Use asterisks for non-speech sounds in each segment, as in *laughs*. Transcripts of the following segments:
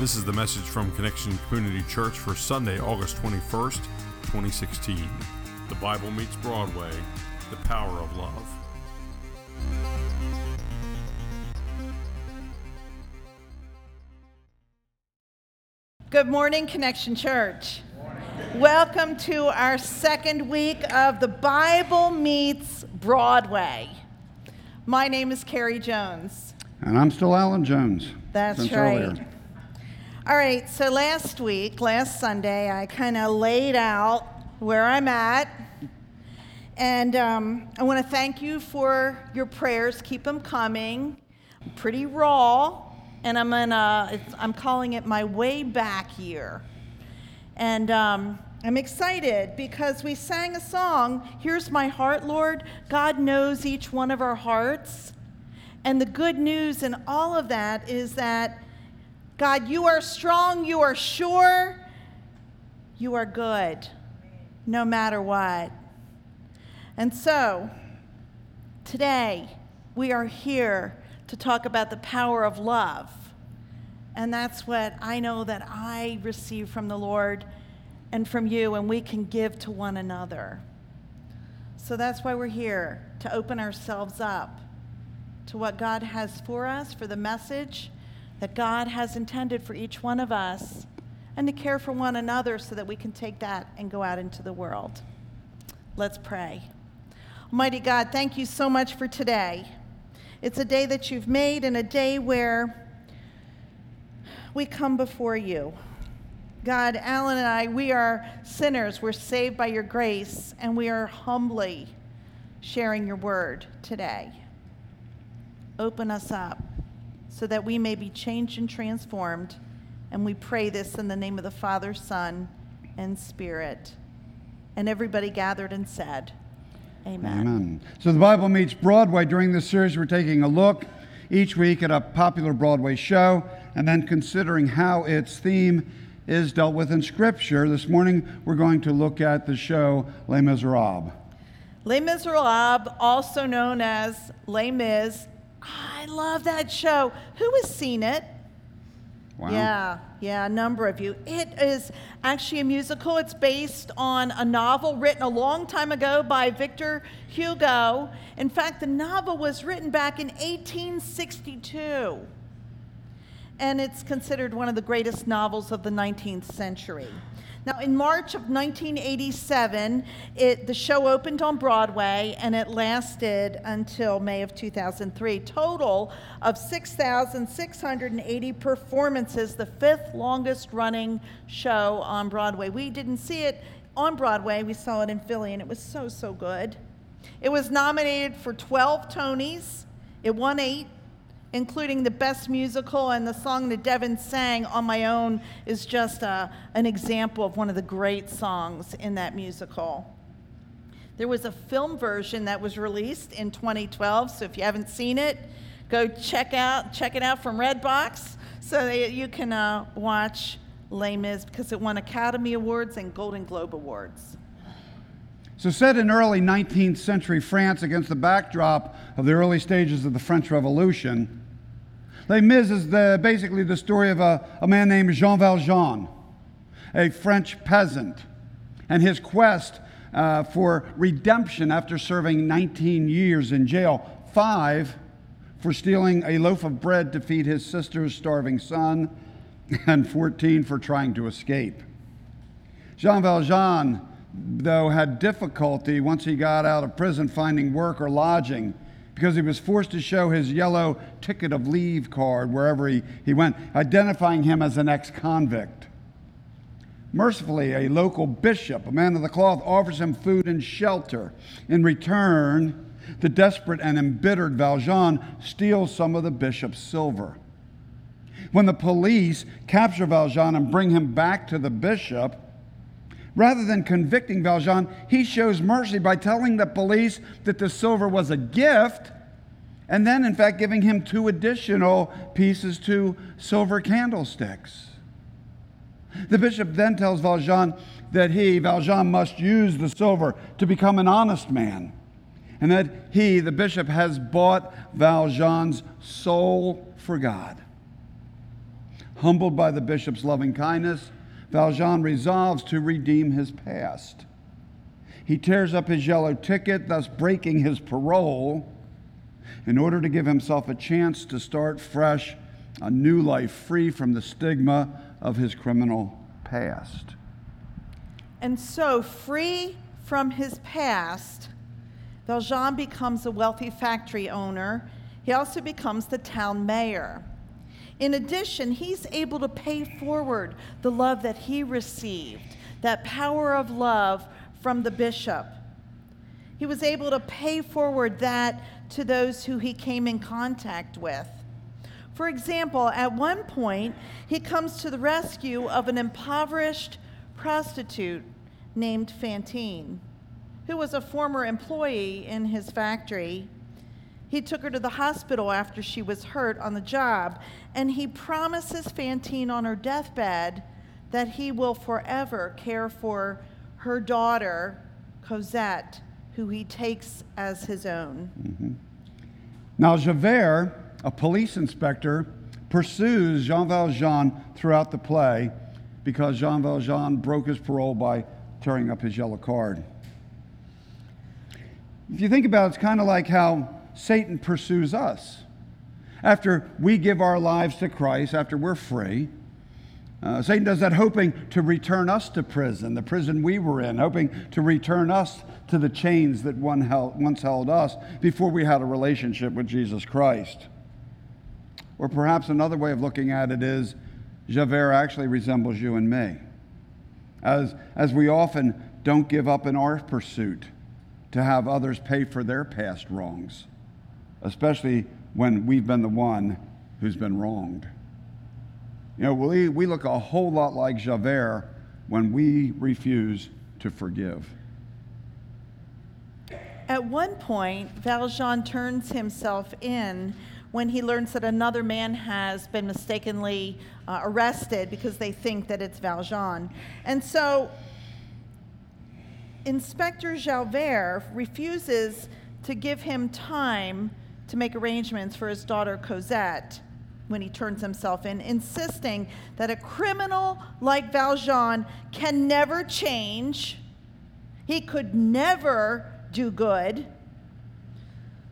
This is the message from Connection Community Church for Sunday, August 21st, 2016. The Bible meets Broadway, the power of love. Good morning, Connection Church. Welcome to our second week of the Bible Meets Broadway. My name is Carrie Jones. And I'm still Alan Jones. That's since right. earlier. All right, so last week, last Sunday, I kind of laid out where I'm at. And um, I want to thank you for your prayers. Keep them coming. I'm Pretty raw, and I'm gonna. I'm calling it my way back year. And um, I'm excited because we sang a song. Here's my heart, Lord. God knows each one of our hearts. And the good news in all of that is that, God, you are strong, you are sure, you are good, no matter what. And so, today, we are here to talk about the power of love. And that's what I know that I receive from the Lord and from you, and we can give to one another. So that's why we're here to open ourselves up to what God has for us, for the message that God has intended for each one of us, and to care for one another so that we can take that and go out into the world. Let's pray. Almighty God, thank you so much for today. It's a day that you've made and a day where we come before you. God, Alan and I, we are sinners. We're saved by your grace, and we are humbly sharing your word today. Open us up so that we may be changed and transformed. And we pray this in the name of the Father, Son, and Spirit. And everybody gathered and said, Amen. Amen. So the Bible meets Broadway. During this series, we're taking a look each week at a popular Broadway show and then considering how its theme is dealt with in Scripture. This morning, we're going to look at the show Les Miserables. Les Miserables, also known as Les Mis. I love that show. Who has seen it? Wow. Yeah, yeah, a number of you. It is actually a musical. It's based on a novel written a long time ago by Victor Hugo. In fact, the novel was written back in 1862. And it's considered one of the greatest novels of the 19th century. Now, in March of 1987, it, the show opened on Broadway and it lasted until May of 2003. Total of 6,680 performances, the fifth longest running show on Broadway. We didn't see it on Broadway, we saw it in Philly, and it was so, so good. It was nominated for 12 Tonys, it won eight including the best musical and the song that Devin sang on my own is just a, an example of one of the great songs in that musical. There was a film version that was released in 2012, so if you haven't seen it, go check out check it out from Redbox so that you can uh, watch Les Mis because it won Academy Awards and Golden Globe Awards. So, set in early 19th century France against the backdrop of the early stages of the French Revolution, Les Mis is the, basically the story of a, a man named Jean Valjean, a French peasant, and his quest uh, for redemption after serving 19 years in jail, five for stealing a loaf of bread to feed his sister's starving son, *laughs* and 14 for trying to escape. Jean Valjean though, had difficulty once he got out of prison finding work or lodging because he was forced to show his yellow ticket of leave card wherever he, he went, identifying him as an ex convict. Mercifully, a local bishop, a man of the cloth, offers him food and shelter. In return, the desperate and embittered Valjean steals some of the bishop's silver. When the police capture Valjean and bring him back to the bishop, Rather than convicting Valjean, he shows mercy by telling the police that the silver was a gift and then, in fact, giving him two additional pieces, two silver candlesticks. The bishop then tells Valjean that he, Valjean, must use the silver to become an honest man, and that he, the bishop, has bought Valjean's soul for God. Humbled by the bishop's loving kindness, Valjean resolves to redeem his past. He tears up his yellow ticket, thus breaking his parole, in order to give himself a chance to start fresh, a new life free from the stigma of his criminal past. And so, free from his past, Valjean becomes a wealthy factory owner. He also becomes the town mayor. In addition, he's able to pay forward the love that he received, that power of love from the bishop. He was able to pay forward that to those who he came in contact with. For example, at one point, he comes to the rescue of an impoverished prostitute named Fantine, who was a former employee in his factory. He took her to the hospital after she was hurt on the job, and he promises Fantine on her deathbed that he will forever care for her daughter, Cosette, who he takes as his own. Mm-hmm. Now, Javert, a police inspector, pursues Jean Valjean throughout the play because Jean Valjean broke his parole by tearing up his yellow card. If you think about it, it's kind of like how Satan pursues us. After we give our lives to Christ, after we're free, uh, Satan does that hoping to return us to prison, the prison we were in, hoping to return us to the chains that held, once held us before we had a relationship with Jesus Christ. Or perhaps another way of looking at it is Javert actually resembles you and me, as, as we often don't give up in our pursuit to have others pay for their past wrongs, especially when we've been the one who's been wronged. You know, we, we look a whole lot like Javert when we refuse to forgive. At one point, Valjean turns himself in when he learns that another man has been mistakenly uh, arrested because they think that it's Valjean. And so Inspector Javert refuses to give him time to make arrangements for his daughter Cosette when he turns himself in, insisting that a criminal like Valjean can never change. He could never do good.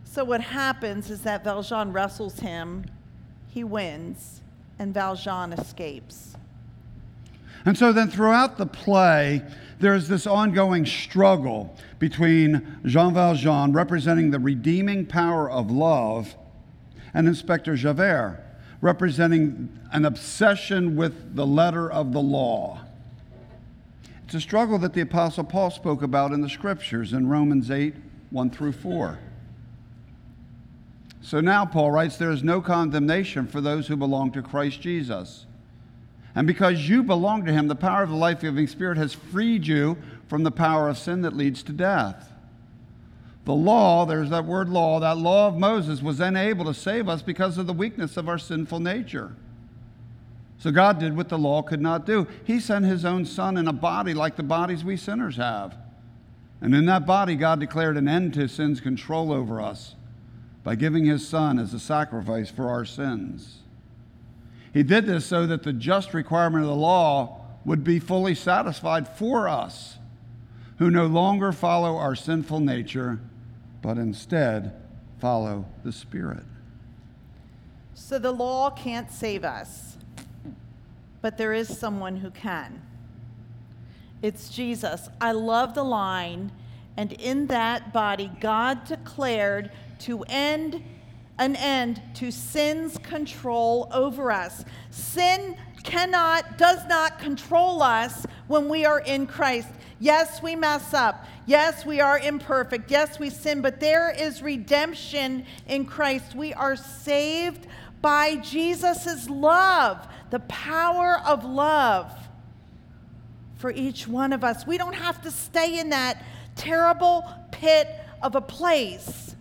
So, what happens is that Valjean wrestles him, he wins, and Valjean escapes. And so, then throughout the play, there's this ongoing struggle between Jean Valjean, representing the redeeming power of love, and Inspector Javert, representing an obsession with the letter of the law. It's a struggle that the Apostle Paul spoke about in the scriptures in Romans 8 1 through 4. So now, Paul writes, there is no condemnation for those who belong to Christ Jesus. And because you belong to him, the power of the life giving Spirit has freed you from the power of sin that leads to death. The law, there's that word law, that law of Moses was then able to save us because of the weakness of our sinful nature. So God did what the law could not do. He sent his own son in a body like the bodies we sinners have. And in that body, God declared an end to sin's control over us by giving his son as a sacrifice for our sins. He did this so that the just requirement of the law would be fully satisfied for us, who no longer follow our sinful nature but instead follow the Spirit. So the law can't save us, but there is someone who can. It's Jesus. I love the line, and in that body, God declared to end an end to sin's control over us. Sin cannot, does not control us when we are in Christ. Yes, we mess up. Yes, we are imperfect. Yes, we sin, but there is redemption in Christ. We are saved by Jesus' love, the power of love for each one of us. We don't have to stay in that terrible pit of a place.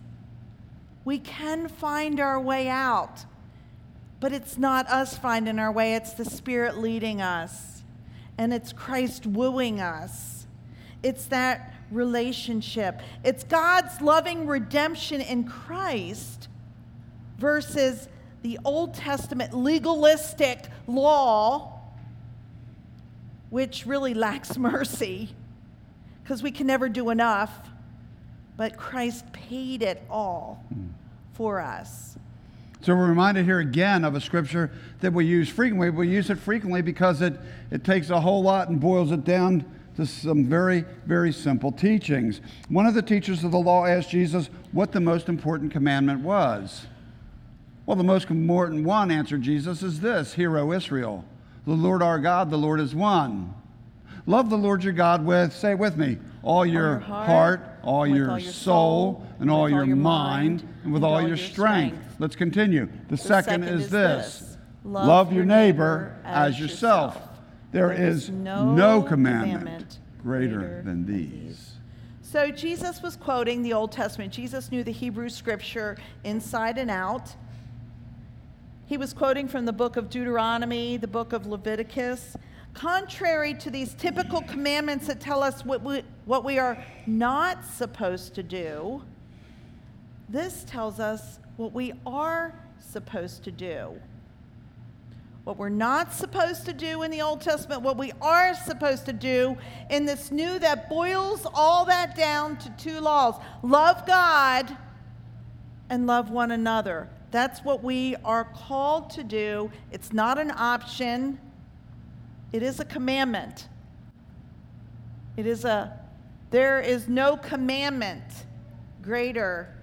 We can find our way out, but it's not us finding our way, it's the Spirit leading us, and it's Christ wooing us. It's that relationship. It's God's loving redemption in Christ versus the Old Testament legalistic law, which really lacks *laughs* mercy because we can never do enough, but Christ paid it all for us. So we're reminded here again of a scripture that we use frequently. We use it frequently because it, it takes a whole lot and boils it down to some very, very simple teachings. One of the teachers of the law asked Jesus what the most important commandment was. Well, the most important one, answered Jesus, is this Hear, O Israel, the Lord our God, the Lord is one. Love the Lord your God with, say it with me, all your, your heart, heart, all your all your soul, and all your all your mind, mind, and with all your strength. Let's continue. The, second, second is, is this this. love, your neighbor as yourself. There is no commandment greater than these. So Jesus was quoting the Old Testament. Jesus knew the Hebrew scripture inside and out. He was quoting from the book of Deuteronomy, the book of Leviticus. Contrary to these typical commandments that tell us what we, what we are not supposed to do, this tells us what we are supposed to do. What we're not supposed to do in the Old Testament, what we are supposed to do in this new that boils all that down to two laws love God and love one another. That's what we are called to do. It's not an option, it is a commandment. It is a, there is no commandment greater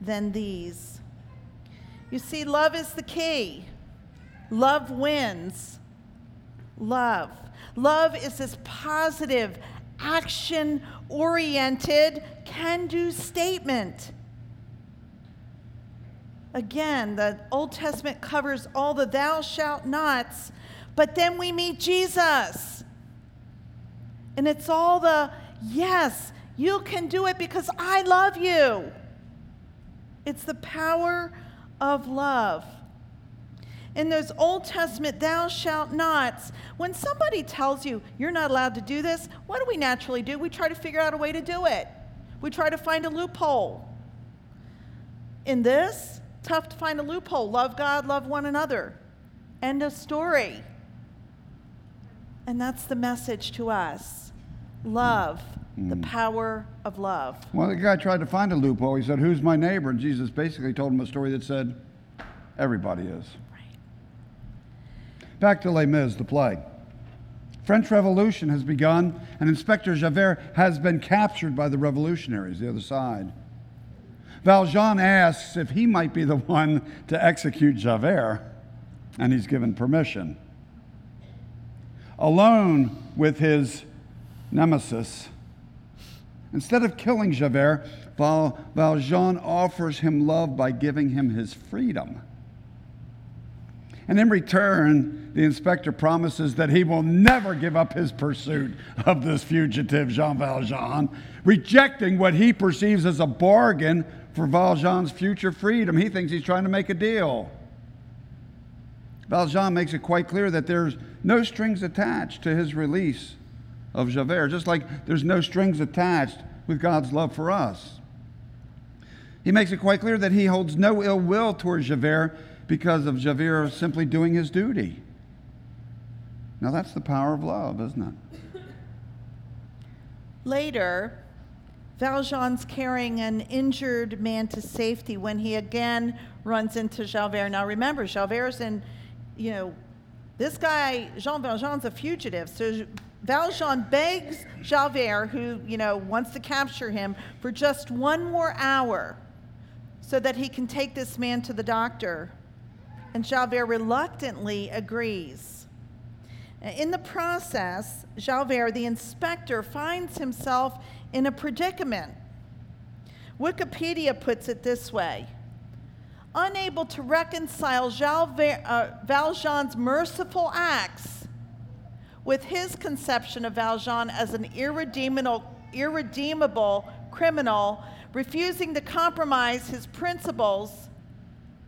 than these. You see, love is the key. Love wins. Love. Love is this positive, action oriented, can do statement. Again, the Old Testament covers all the thou shalt nots, but then we meet Jesus. And it's all the yes, you can do it because I love you. It's the power of love. In those Old Testament thou shalt nots, when somebody tells you you're not allowed to do this, what do we naturally do? We try to figure out a way to do it. We try to find a loophole. In this, tough to find a loophole. Love God, love one another. End of story. And that's the message to us love, the mm. power of love. Well, the guy tried to find a loophole. He said, Who's my neighbor? And Jesus basically told him a story that said, Everybody is. Back to Les Mis, the play. French Revolution has begun, and Inspector Javert has been captured by the revolutionaries, the other side. Valjean asks if he might be the one to execute Javert, and he's given permission. Alone with his nemesis, instead of killing Javert, Val- Valjean offers him love by giving him his freedom. And in return, the inspector promises that he will never give up his pursuit of this fugitive, Jean Valjean, rejecting what he perceives as a bargain for Valjean's future freedom. He thinks he's trying to make a deal. Valjean makes it quite clear that there's no strings attached to his release of Javert, just like there's no strings attached with God's love for us. He makes it quite clear that he holds no ill will towards Javert because of Javert simply doing his duty. Now, that's the power of love, isn't it? Later, Valjean's carrying an injured man to safety when he again runs into Javert. Now remember, Javert's in, you know, this guy, Jean Valjean's a fugitive. So Valjean begs Javert, who, you know, wants to capture him, for just one more hour so that he can take this man to the doctor. And Javert reluctantly agrees. In the process, Javert, the inspector, finds himself in a predicament. Wikipedia puts it this way Unable to reconcile Javert, uh, Valjean's merciful acts with his conception of Valjean as an irredeemable, irredeemable criminal, refusing to compromise his principles,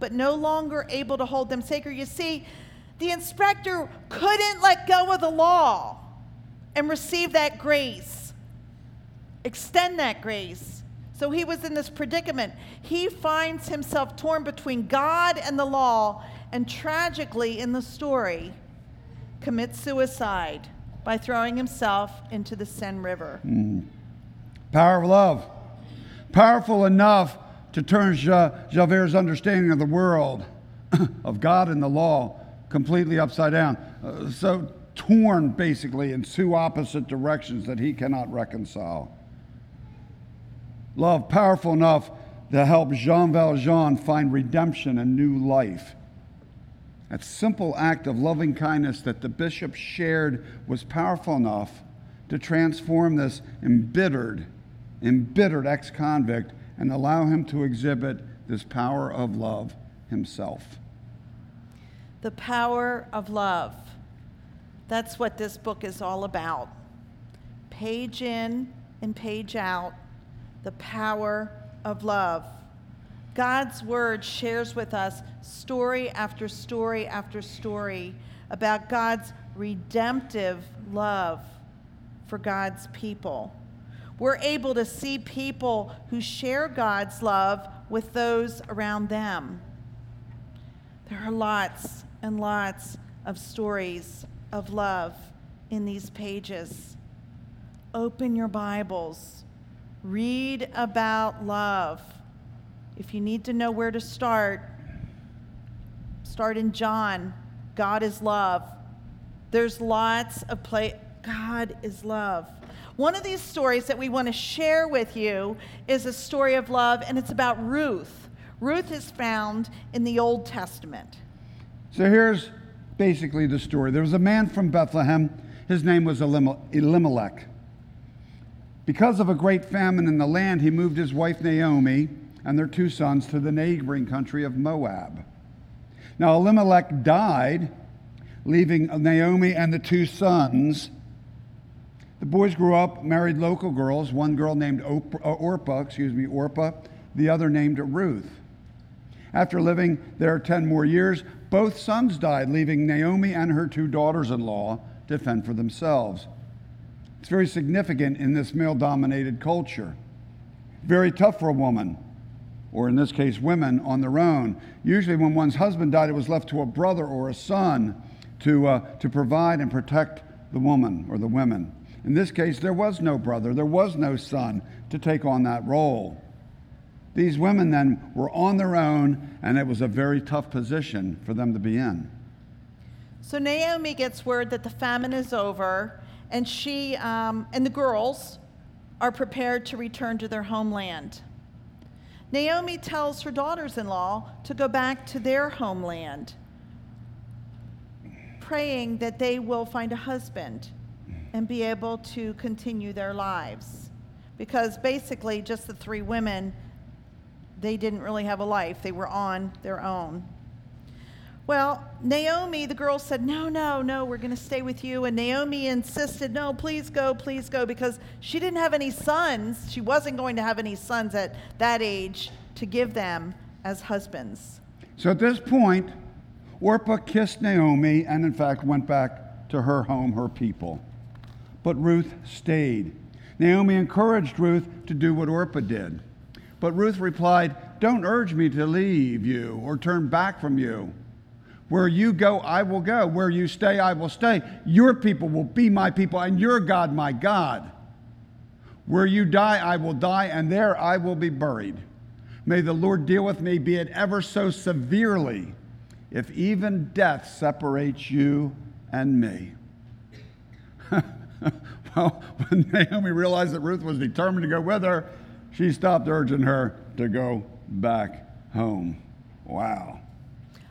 but no longer able to hold them sacred. You see, the inspector couldn't let go of the law and receive that grace, extend that grace. So he was in this predicament. He finds himself torn between God and the law, and tragically, in the story, commits suicide by throwing himself into the Seine River. Mm. Power of love. Powerful enough to turn Javert's understanding of the world, *clears throat* of God and the law, completely upside down. Uh, so torn, basically, in two opposite directions that he cannot reconcile. Love powerful enough to help Jean Valjean find redemption and new life. That simple act of loving kindness that the bishop shared was powerful enough to transform this embittered, embittered ex convict and allow him to exhibit this power of love himself. The power of love. That's what this book is all about. Page in and page out the power of love. God's word shares with us story after story after story about God's redemptive love for God's people. We're able to see people who share God's love with those around them. There are lots and lots of stories of love in these pages. Open your Bibles Read about love. If you need to know where to start, start in John. God is love. There's lots of play. God is love. One of these stories that we want to share with you is a story of love, and it's about Ruth. Ruth is found in the Old Testament. So here's basically the story. There was a man from Bethlehem. His name was Elimelech. Because of a great famine in the land, he moved his wife Naomi and their two sons to the neighboring country of Moab. Now, Elimelech died, leaving Naomi and the two sons. The boys grew up, married local girls, one girl named uh, Orpah, excuse me, Orpah, the other named Ruth. After living there 10 more years, both sons died, leaving Naomi and her two daughters in law to fend for themselves. It's very significant in this male dominated culture. Very tough for a woman, or in this case, women on their own. Usually, when one's husband died, it was left to a brother or a son to, uh, to provide and protect the woman or the women. In this case, there was no brother, there was no son to take on that role. These women then were on their own, and it was a very tough position for them to be in. So Naomi gets word that the famine is over and she um, and the girls are prepared to return to their homeland. Naomi tells her daughters in law to go back to their homeland, praying that they will find a husband and be able to continue their lives. Because basically, just the three women, they didn't really have a life, they were on their own. Well, Naomi, the girls said, No, no, no, we're going to stay with you. And Naomi insisted, No, please go, please go, because she didn't have any sons. She wasn't going to have any sons at that age to give them as husbands. So at this point, Orpah kissed Naomi and, in fact, went back to her home, her people. But Ruth stayed. Naomi encouraged Ruth to do what Orpah did. But Ruth replied, Don't urge me to leave you or turn back from you. Where you go, I will go. Where you stay, I will stay. Your people will be my people, and your God, my God. Where you die, I will die, and there I will be buried. May the Lord deal with me, be it ever so severely, if even death separates you and me. *laughs* *laughs* well, when Naomi realized that Ruth was determined to go with her, she stopped urging her to go back home. Wow.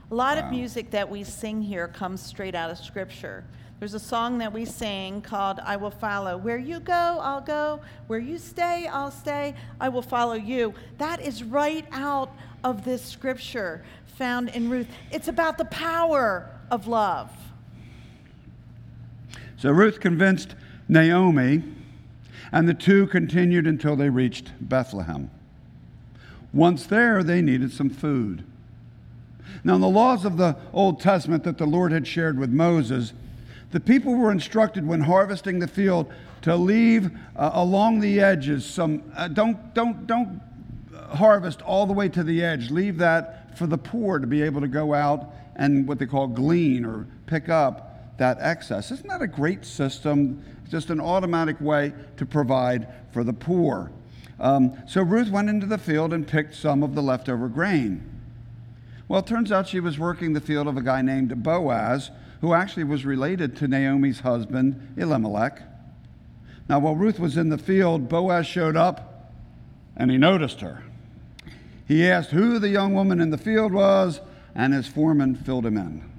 A lot wow. of music that we sing here comes straight out of Scripture. There's a song that we sing called I Will Follow. Where you go, I'll go. Where you stay, I'll stay. I will follow you. That is right out of this scripture found in Ruth. It's about the power of love. So Ruth convinced Naomi, and the two continued until they reached Bethlehem. Once there, they needed some food. Now, in the laws of the Old Testament that the Lord had shared with Moses, The people were instructed when harvesting the field to leave uh, along the edges some, uh, don't, don't, don't harvest all the way to the edge. Leave that for the poor to be able to go out and what they call glean or pick up that excess. Isn't that a great system? Just an automatic way to provide for the poor. Um, so Ruth went into the field and picked some of the leftover grain. Well, it turns out she was working the field of a guy named Boaz, who actually was related to Naomi's husband, Elimelech. Now, while Ruth was in the field, Boaz showed up and he noticed her. He asked who the young woman in the field was, and his foreman filled him in.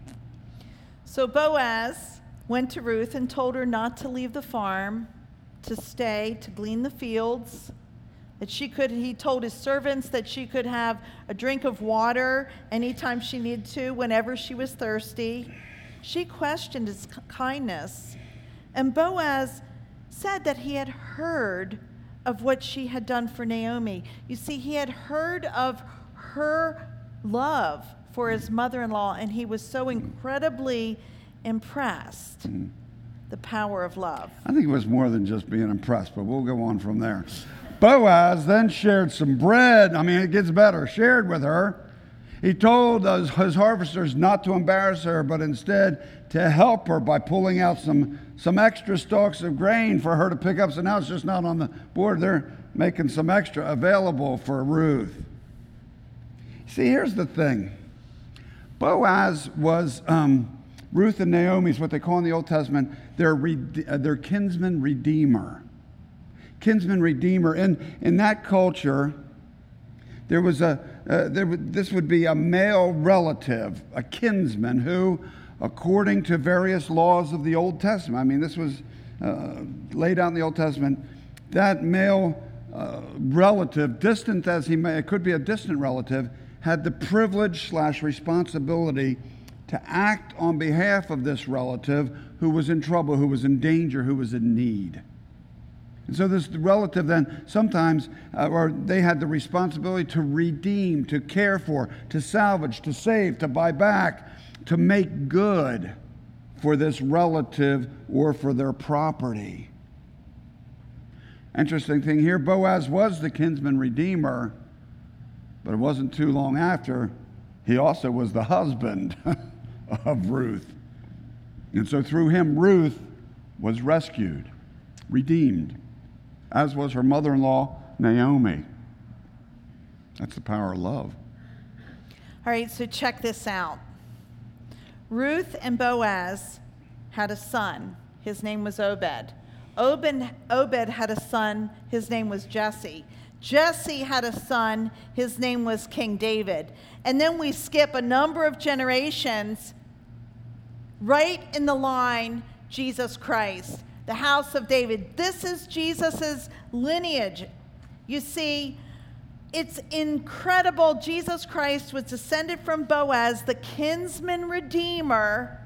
So Boaz went to Ruth and told her not to leave the farm, to stay, to glean the fields. That she could, he told his servants that she could have a drink of water anytime she needed to, whenever she was thirsty. She questioned his kindness. And Boaz said that he had heard of what she had done for Naomi. You see, he had heard of her love for his mother in law, and he was so incredibly impressed. Mm. The power of love. I think it was more than just being impressed, but we'll go on from there. Boaz then shared some bread. I mean, it gets better. Shared with her. He told his harvesters not to embarrass her, but instead to help her by pulling out some, some extra stalks of grain for her to pick up. So now it's just not on the board. They're making some extra available for Ruth. See, here's the thing Boaz was um, Ruth and Naomi's, what they call in the Old Testament, their, uh, their kinsman redeemer. Kinsman redeemer. In, in that culture, there was a, uh, there, this would be a male relative, a kinsman, who, according to various laws of the Old Testament, I mean, this was uh, laid out in the Old Testament, that male uh, relative, distant as he may, it could be a distant relative, had the privilege slash responsibility to act on behalf of this relative who was in trouble, who was in danger, who was in need. And so this relative then sometimes, uh, or they had the responsibility to redeem, to care for, to salvage, to save, to buy back, to make good for this relative or for their property. Interesting thing here Boaz was the kinsman redeemer, but it wasn't too long after, he also was the husband *laughs* of Ruth. And so through him, Ruth was rescued, redeemed, as was her mother in law, Naomi. That's the power of love. All right, so check this out. Ruth and Boaz had a son. His name was Obed. Obed, Obed had a son. His name was Jesse. Jesse had a son, his name was King David. And then we skip a number of generations right in the line Jesus Christ, the house of David. This is Jesus' lineage. You see, it's incredible. Jesus Christ was descended from Boaz, the kinsman redeemer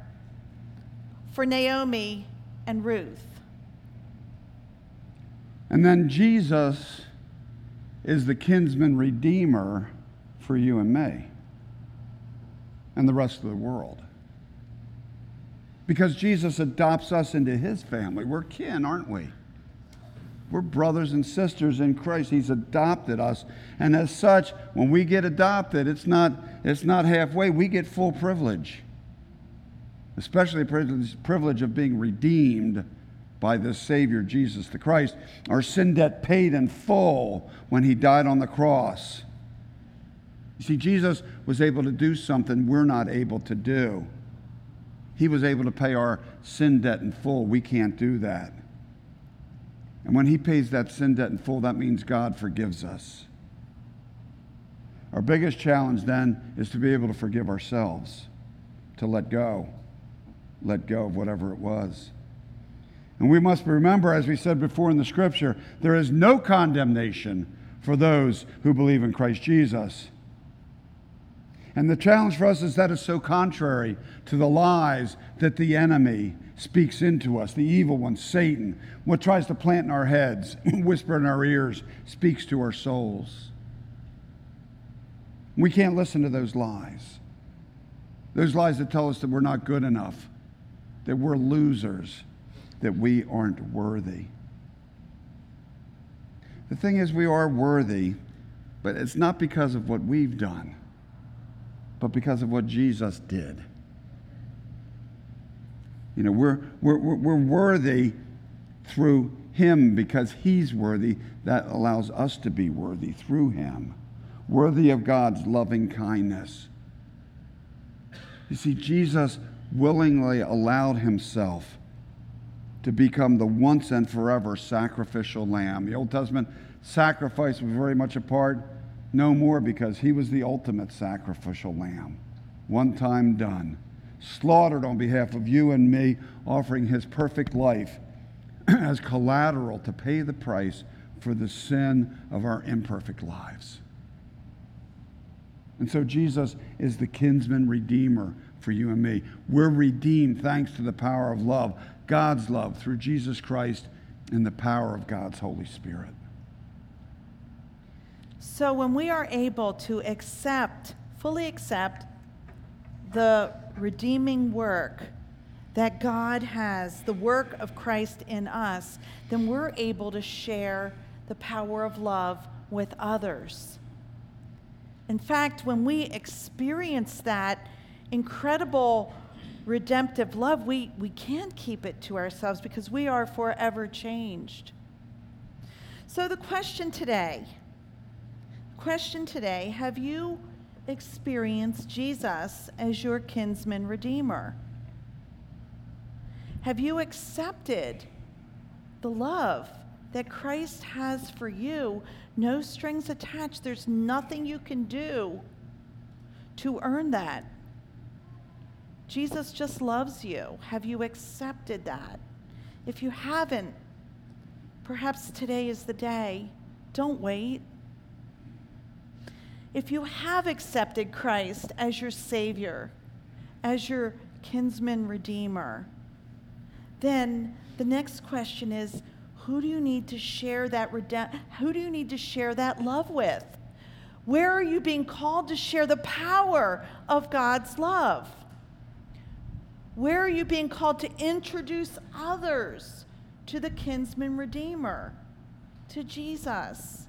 for Naomi and Ruth. And then Jesus is the kinsman redeemer for you and me and the rest of the world. Because Jesus adopts us into his family. We're kin, aren't we? We're brothers and sisters in Christ. He's adopted us. And as such, when we get adopted, it's not, it's not halfway. We get full privilege, especially the privilege, privilege of being redeemed by the Savior, Jesus the Christ. Our sin debt paid in full when He died on the cross. You see, Jesus was able to do something we're not able to do. He was able to pay our sin debt in full. We can't do that. And when He pays that sin debt in full, that means God forgives us. Our biggest challenge then is to be able to forgive ourselves, to let go, let go of whatever it was. And we must remember, as we said before in the scripture, there is no condemnation for those who believe in Christ Jesus. And the challenge for us is that it's so contrary to the lies that the enemy speaks into us, the evil one, Satan, what tries to plant in our heads, *clears throat* whisper in our ears, speaks to our souls. We can't listen to those lies. Those lies that tell us that we're not good enough, that we're losers, that we aren't worthy. The thing is, we are worthy, but it's not because of what we've done, but because of what Jesus did. You know, we're, we're, we're worthy through Him because He's worthy. That allows us to be worthy through Him, worthy of God's loving kindness. You see, Jesus willingly allowed Himself to become the once and forever sacrificial lamb. The Old Testament sacrifice was very much a part, no more because He was the ultimate sacrificial lamb, one time done slaughtered on behalf of you and me, offering his perfect life *clears throat* as collateral to pay the price for the sin of our imperfect lives. And so Jesus is the kinsman redeemer for you and me. We're redeemed thanks to the power of love, God's love through Jesus Christ and the power of God's Holy Spirit. So when we are able to accept, fully accept the redeeming work that God has, the work of Christ in us, then we're able to share the power of love with others. In fact, when we experience that incredible redemptive love, we, we can't keep it to ourselves because we are forever changed. So, the question today, question today, have you experienced Jesus as your kinsman redeemer? Have you accepted the love that Christ has for you? No strings attached. There's nothing you can do to earn that. Jesus just loves you. Have you accepted that? If you haven't, perhaps today is the day. Don't wait. If you have accepted Christ as your Savior, as your kinsman redeemer, then the next question is who do you need to share that redem- who do you need to share that love with? Where are you being called to share the power of God's love? Where are you being called to introduce others to the kinsman redeemer, to Jesus?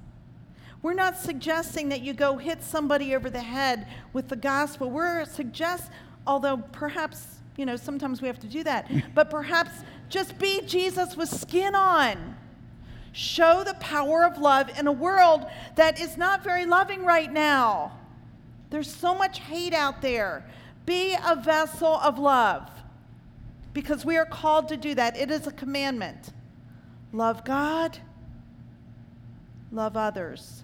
We're not suggesting that you go hit somebody over the head with the gospel. We're suggest, although perhaps, you know, sometimes we have to do that, *laughs* but perhaps just be Jesus with skin on. Show the power of love in a world that is not very loving right now. There's so much hate out there. Be a vessel of love because we are called to do that. It is a commandment. Love God, love others.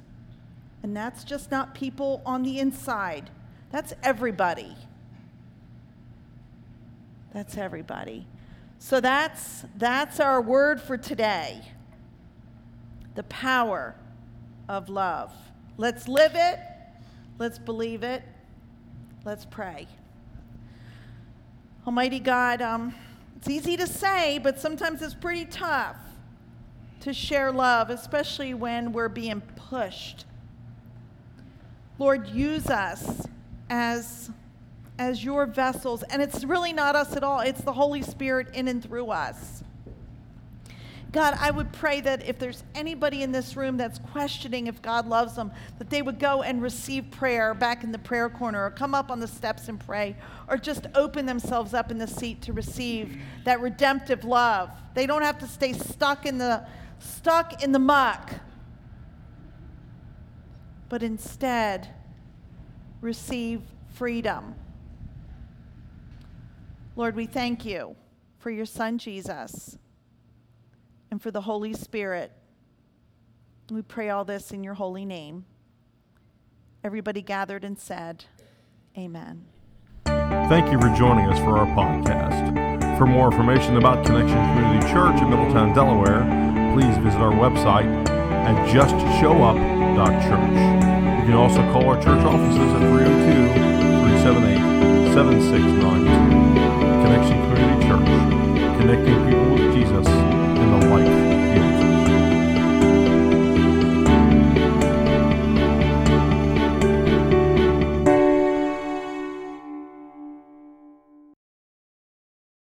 And that's just not people on the inside, that's everybody. That's everybody. So that's, that's our word for today the power of love. Let's live it, let's believe it, let's pray. Almighty God, um, it's easy to say, but sometimes it's pretty tough to share love, especially when we're being pushed Lord, use us as, as your vessels. And it's really not us at all, it's the Holy Spirit in and through us. God, I would pray that if there's anybody in this room that's questioning if God loves them, that they would go and receive prayer back in the prayer corner or come up on the steps and pray or just open themselves up in the seat to receive that redemptive love. They don't have to stay stuck in the stuck in the muck but instead receive freedom. Lord, we thank you for your Son Jesus and for the Holy Spirit. We pray all this in your holy name. Everybody gathered and said, Amen. Thank you for joining us for our podcast. For more information about Connection Community Church in Middletown, Delaware, please visit our website at justshowup.church. You can also call our church offices at 302 378 7692. Connection Community Church, connecting people with Jesus the life